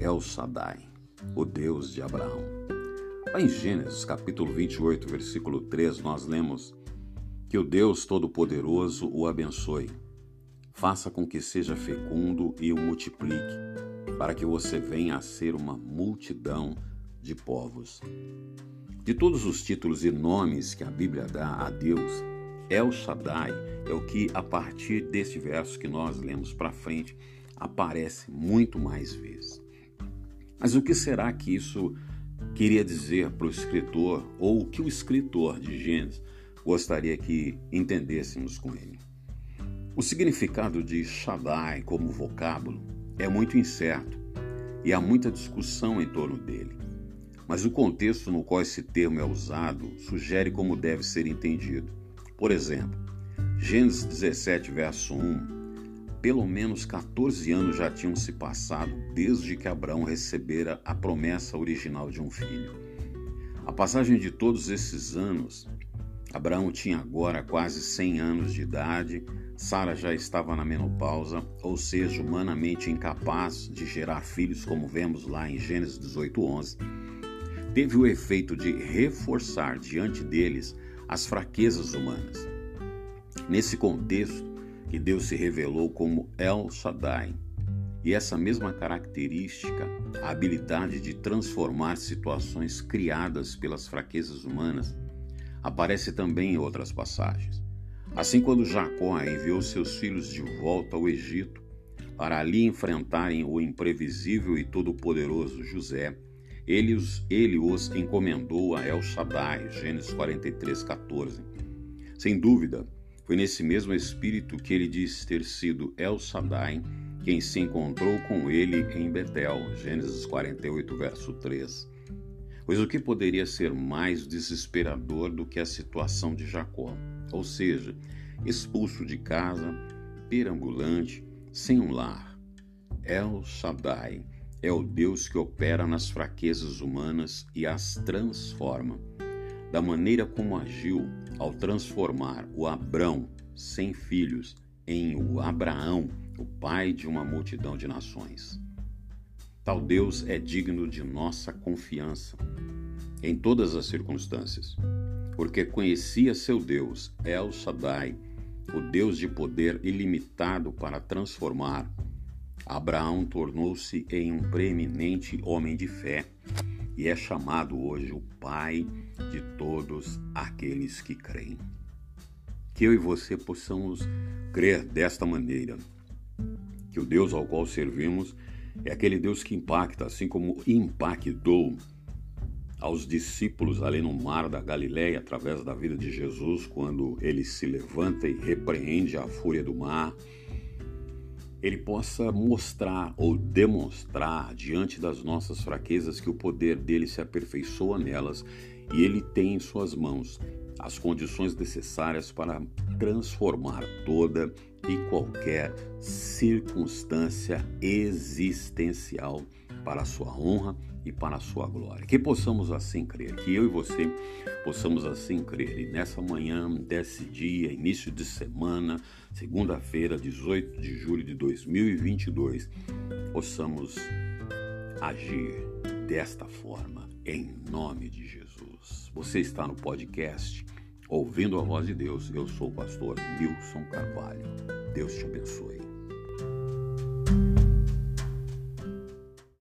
El Shaddai, o Deus de Abraão. Lá em Gênesis capítulo 28, versículo 3, nós lemos que o Deus Todo-Poderoso o abençoe, faça com que seja fecundo e o multiplique, para que você venha a ser uma multidão de povos. De todos os títulos e nomes que a Bíblia dá a Deus, El Shaddai é o que, a partir deste verso que nós lemos para frente, aparece muito mais vezes. Mas o que será que isso queria dizer para o escritor, ou o que o escritor de Gênesis gostaria que entendêssemos com ele? O significado de Shaddai como vocábulo é muito incerto e há muita discussão em torno dele. Mas o contexto no qual esse termo é usado sugere como deve ser entendido. Por exemplo, Gênesis 17, verso 1 pelo menos 14 anos já tinham se passado desde que Abraão recebera a promessa original de um filho. A passagem de todos esses anos, Abraão tinha agora quase 100 anos de idade, Sara já estava na menopausa, ou seja, humanamente incapaz de gerar filhos, como vemos lá em Gênesis 18:11. Teve o efeito de reforçar diante deles as fraquezas humanas. Nesse contexto, que Deus se revelou como El Shaddai. E essa mesma característica, a habilidade de transformar situações criadas pelas fraquezas humanas, aparece também em outras passagens. Assim, quando Jacó enviou seus filhos de volta ao Egito para ali enfrentarem o imprevisível e todo-poderoso José, ele os, ele os encomendou a El Shaddai, Gênesis 43, 14. Sem dúvida, foi nesse mesmo espírito que ele diz ter sido El Shaddai quem se encontrou com ele em Betel, Gênesis 48, verso 3. Pois o que poderia ser mais desesperador do que a situação de Jacó? Ou seja, expulso de casa, perambulante, sem um lar. El Shaddai é o Deus que opera nas fraquezas humanas e as transforma da maneira como agiu ao transformar o Abrão, sem filhos, em o Abraão, o pai de uma multidão de nações. Tal Deus é digno de nossa confiança em todas as circunstâncias, porque conhecia seu Deus, El Shaddai, o Deus de poder ilimitado para transformar. Abraão tornou-se em um preeminente homem de fé e é chamado hoje o Pai de todos aqueles que creem. Que eu e você possamos crer desta maneira, que o Deus ao qual servimos é aquele Deus que impacta, assim como impactou aos discípulos ali no mar da Galileia através da vida de Jesus, quando ele se levanta e repreende a fúria do mar ele possa mostrar ou demonstrar diante das nossas fraquezas que o poder dele se aperfeiçoa nelas e ele tem em suas mãos as condições necessárias para transformar toda e qualquer circunstância existencial para a sua honra e para a sua glória. Que possamos assim crer, que eu e você possamos assim crer. E nessa manhã, desse dia, início de semana, segunda-feira, 18 de julho de 2022, possamos agir desta forma, em nome de Jesus. Você está no podcast Ouvindo a Voz de Deus. Eu sou o pastor Nilson Carvalho. Deus te abençoe.